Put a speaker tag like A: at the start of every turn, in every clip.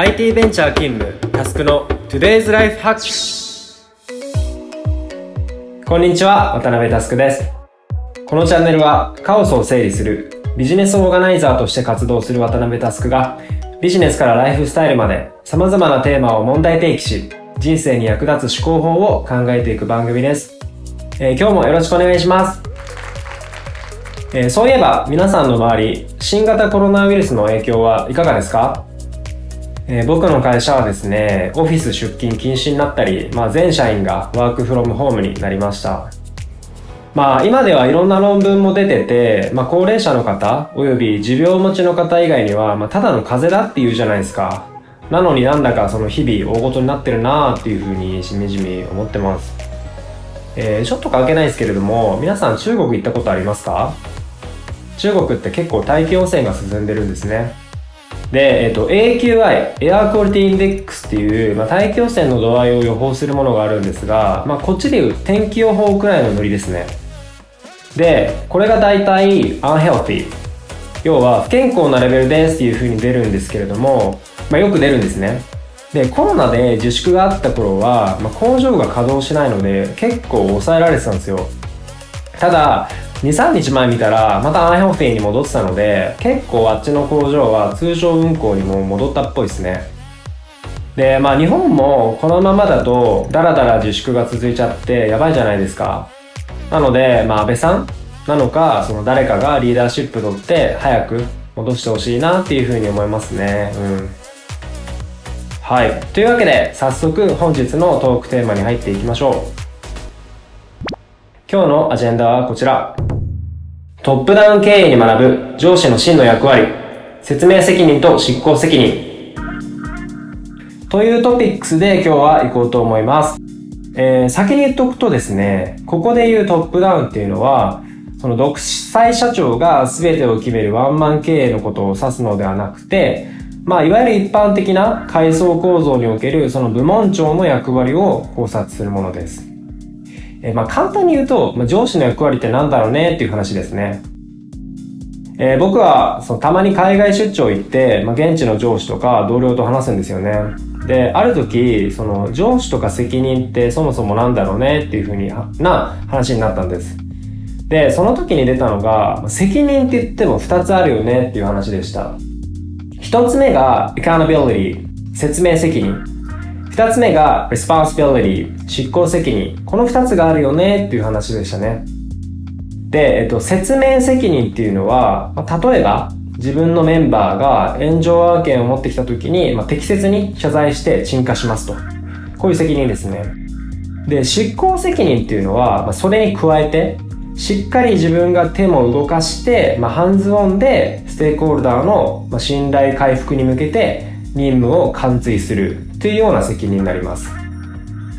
A: IT ベンチャー勤務タスクの Today's Life Hack こんにちは渡辺タスクです。このチャンネルはカオスを整理するビジネスオーガナイザーとして活動する渡辺タスクがビジネスからライフスタイルまで様々なテーマを問題提起し人生に役立つ思考法を考えていく番組です、えー、今日もよろしくお願いします。えー、そういえば皆さんの周り新型コロナウイルスの影響はいかがですか、えー、僕の会社はですねオフィス出勤禁止になったり、まあ、全社員がワークフロムホームになりました。まあ今ではいろんな論文も出てて、まあ、高齢者の方および持病持ちの方以外には、まあ、ただの風邪だって言うじゃないですか。なのになんだかその日々大ごとになってるなーっていうふうにしみじみ思ってます。えー、ちょっと関係ないですけれども皆さん中国行ったことありますか？中国って結構大気汚染が進んでるんですね。で、えっ、と、AQI、エアークオリティインデックスっていう、まあ、大気汚染の度合いを予報するものがあるんですが、まあ、こっちでいう天気予報くらいのノリですね。で、これが大体 unhealthy。要は不健康なレベルですっていう風に出るんですけれども、まあ、よく出るんですね。で、コロナで自粛があった頃は、まあ、工場が稼働しないので結構抑えられてたんですよ。ただ、23日前見たらまたアンヘオフィンに戻ってたので結構あっちの工場は通常運行にも戻ったっぽいですね。でまあ日本もこのままだとダラダラ自粛が続いちゃってやばいじゃないですか。なのでまあ安倍さんなのかその誰かがリーダーシップ取って早く戻してほしいなっていうふうに思いますね。うん。はい。というわけで早速本日のトークテーマに入っていきましょう。今日のアジェンダはこちらトップダウン経営に学ぶ上司の真の役割、説明責任と執行責任。というトピックスで今日は行こうと思います。えー、先に言っとくとですね、ここで言うトップダウンっていうのは、その独裁社長が全てを決めるワンマン経営のことを指すのではなくて、まあ、いわゆる一般的な階層構造におけるその部門長の役割を考察するものです。えー、まあ簡単に言うと、まあ、上司の役割って何だろうねっていう話ですね。えー、僕はそのたまに海外出張行って、まあ、現地の上司とか同僚と話すんですよね。で、ある時、その上司とか責任ってそもそもなんだろうねっていうふうにな話になったんです。で、その時に出たのが、責任って言っても2つあるよねっていう話でした。1つ目が accountability、説明責任。二つ目が responsibility 執行責任。この二つがあるよねっていう話でしたね。で、えっと、説明責任っていうのは、まあ、例えば自分のメンバーが炎上案件を持ってきた時に、まあ、適切に謝罪して鎮火しますと。こういう責任ですね。で執行責任っていうのは、まあ、それに加えてしっかり自分が手も動かして、まあ、ハンズオンでステークホルダーの信頼回復に向けて任務を完遂するというような責任になります。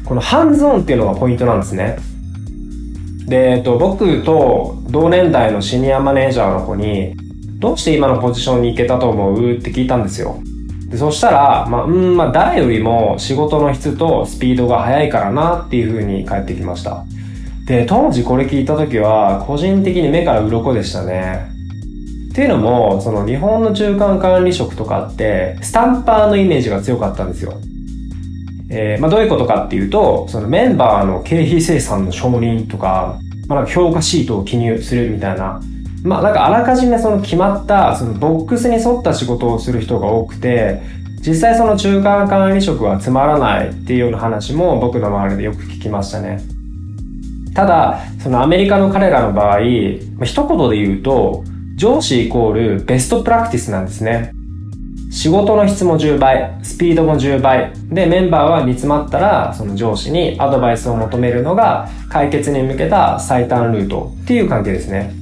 A: このハンズオンっていうのがポイントなんですね。で、えっと、僕と同年代のシニアマネージャーの子に、どうして今のポジションに行けたと思うって聞いたんですよ。でそしたら、まあ、うん、まあ、誰よりも仕事の質とスピードが速いからなっていう風に返ってきました。で、当時これ聞いた時は、個人的に目から鱗でしたね。っていうのも、その日本の中間管理職とかって、スタンパーのイメージが強かったんですよ。えー、まあどういうことかっていうと、そのメンバーの経費生産の承認とか、まあなんか評価シートを記入するみたいな、まあなんかあらかじめその決まったそのボックスに沿った仕事をする人が多くて、実際その中間管理職はつまらないっていうような話も僕の周りでよく聞きましたね。ただ、そのアメリカの彼らの場合、ま、一言で言うと、上司イコールベストプラクティスなんですね。仕事の質も10倍、スピードも10倍。で、メンバーは煮詰まったら、その上司にアドバイスを求めるのが解決に向けた最短ルートっていう関係ですね。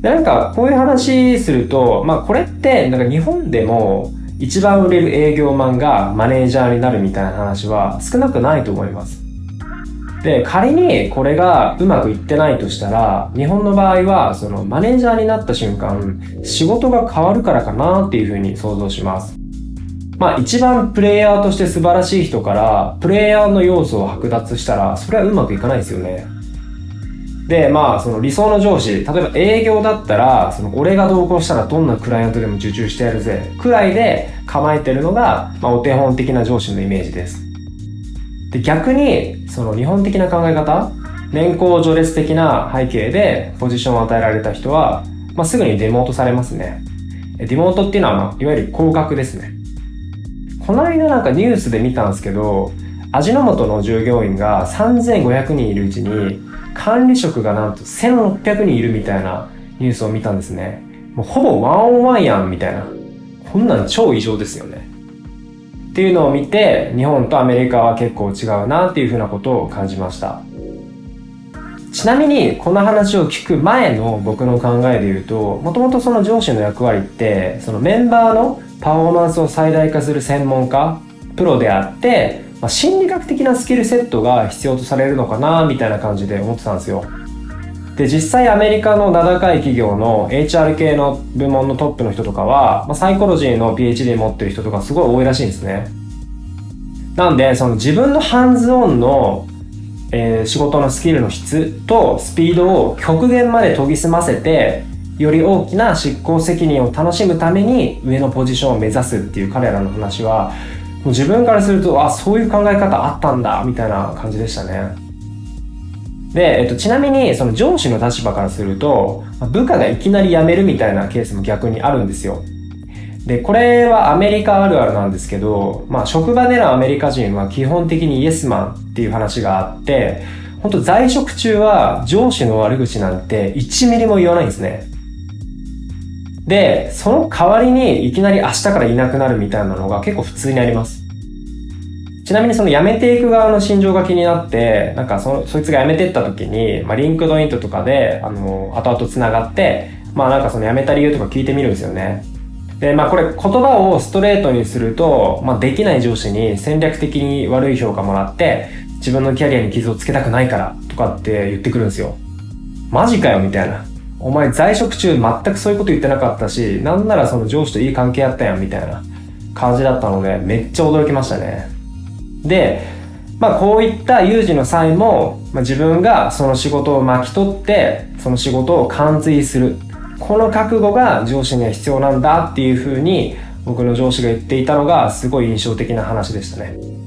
A: で、なんか、こういう話すると、まあこれって、なんか日本でも一番売れる営業マンがマネージャーになるみたいな話は少なくないと思います。で、仮にこれがうまくいってないとしたら、日本の場合は、そのマネージャーになった瞬間、仕事が変わるからかなっていうふうに想像します。まあ一番プレイヤーとして素晴らしい人から、プレイヤーの要素を剥奪したら、それはうまくいかないですよね。で、まあ、その理想の上司、例えば営業だったら、その俺が同行したらどんなクライアントでも受注してやるぜ、くらいで構えてるのが、まあ、お手本的な上司のイメージです。で、逆に、その日本的な考え方、年功序列的な背景でポジションを与えられた人は、まあ、すぐにデモートされますね。デモートっていうのは、いわゆる降格ですね。この間なんかニュースで見たんですけど、味の素の従業員が3500人いるうちに、管理職がなんと1600人いるみたいなニュースを見たんですね。もうほぼワンオンワンやんみたいな。こんなん超異常ですよね。っていうのを見て、日本とアメリカは結構違うなっていうふうなことを感じました。ちなみに、この話を聞く前の僕の考えで言うと、もともとその上司の役割って、そのメンバーのパフォーマンスを最大化する専門家、プロであって、まあ、心理学的なスキルセットが必要とされるのかなみたいな感じで思ってたんですよ。で、実際アメリカの名高い企業の HR 系の部門のトップの人とかは、まあ、サイコロジーの PhD 持ってる人とかすごい多いらしいんですね。なんで、その自分のハンズオンの、えー、仕事のスキルの質とスピードを極限まで研ぎ澄ませて、より大きな執行責任を楽しむために上のポジションを目指すっていう彼らの話はもう自分からするとあそういう考え方あったんだみたいな感じでしたねで、えっと、ちなみにその上司の立場からすると部下がいきなり辞めるみたいなケースも逆にあるんですよで、これはアメリカあるあるなんですけど、まあ職場でのアメリカ人は基本的にイエスマンっていう話があって、本当在職中は上司の悪口なんて1ミリも言わないんですね。で、その代わりにいきなり明日からいなくなるみたいなのが結構普通にあります。ちなみにその辞めていく側の心情が気になって、なんかそ、そいつが辞めてった時に、まあ、 LinkedIn とかで、あの、後々繋がって、まあなんかその辞めた理由とか聞いてみるんですよね。で、まあこれ言葉をストレートにすると、まあできない上司に戦略的に悪い評価もらって、自分のキャリアに傷をつけたくないからとかって言ってくるんですよ。マジかよみたいな。お前在職中全くそういうこと言ってなかったし、なんならその上司といい関係あったやんみたいな感じだったので、めっちゃ驚きましたね。で、まあこういった有事の際も、まあ、自分がその仕事を巻き取って、その仕事を完遂する。この覚悟が上司には必要なんだっていうふうに僕の上司が言っていたのがすごい印象的な話でしたね。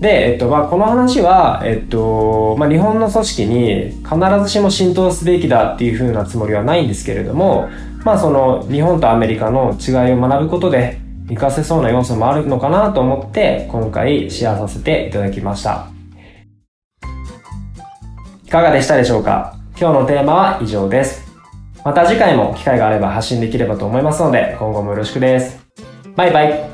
A: で、えっと、まあ、この話は、えっと、まあ、日本の組織に必ずしも浸透すべきだっていう風なつもりはないんですけれども、まあ、その、日本とアメリカの違いを学ぶことで、活かせそうな要素もあるのかなと思って、今回シェアさせていただきました。いかがでしたでしょうか？今日のテーマは以上です。また次回も機会があれば発信できればと思いますので、今後もよろしくです。バイバイ。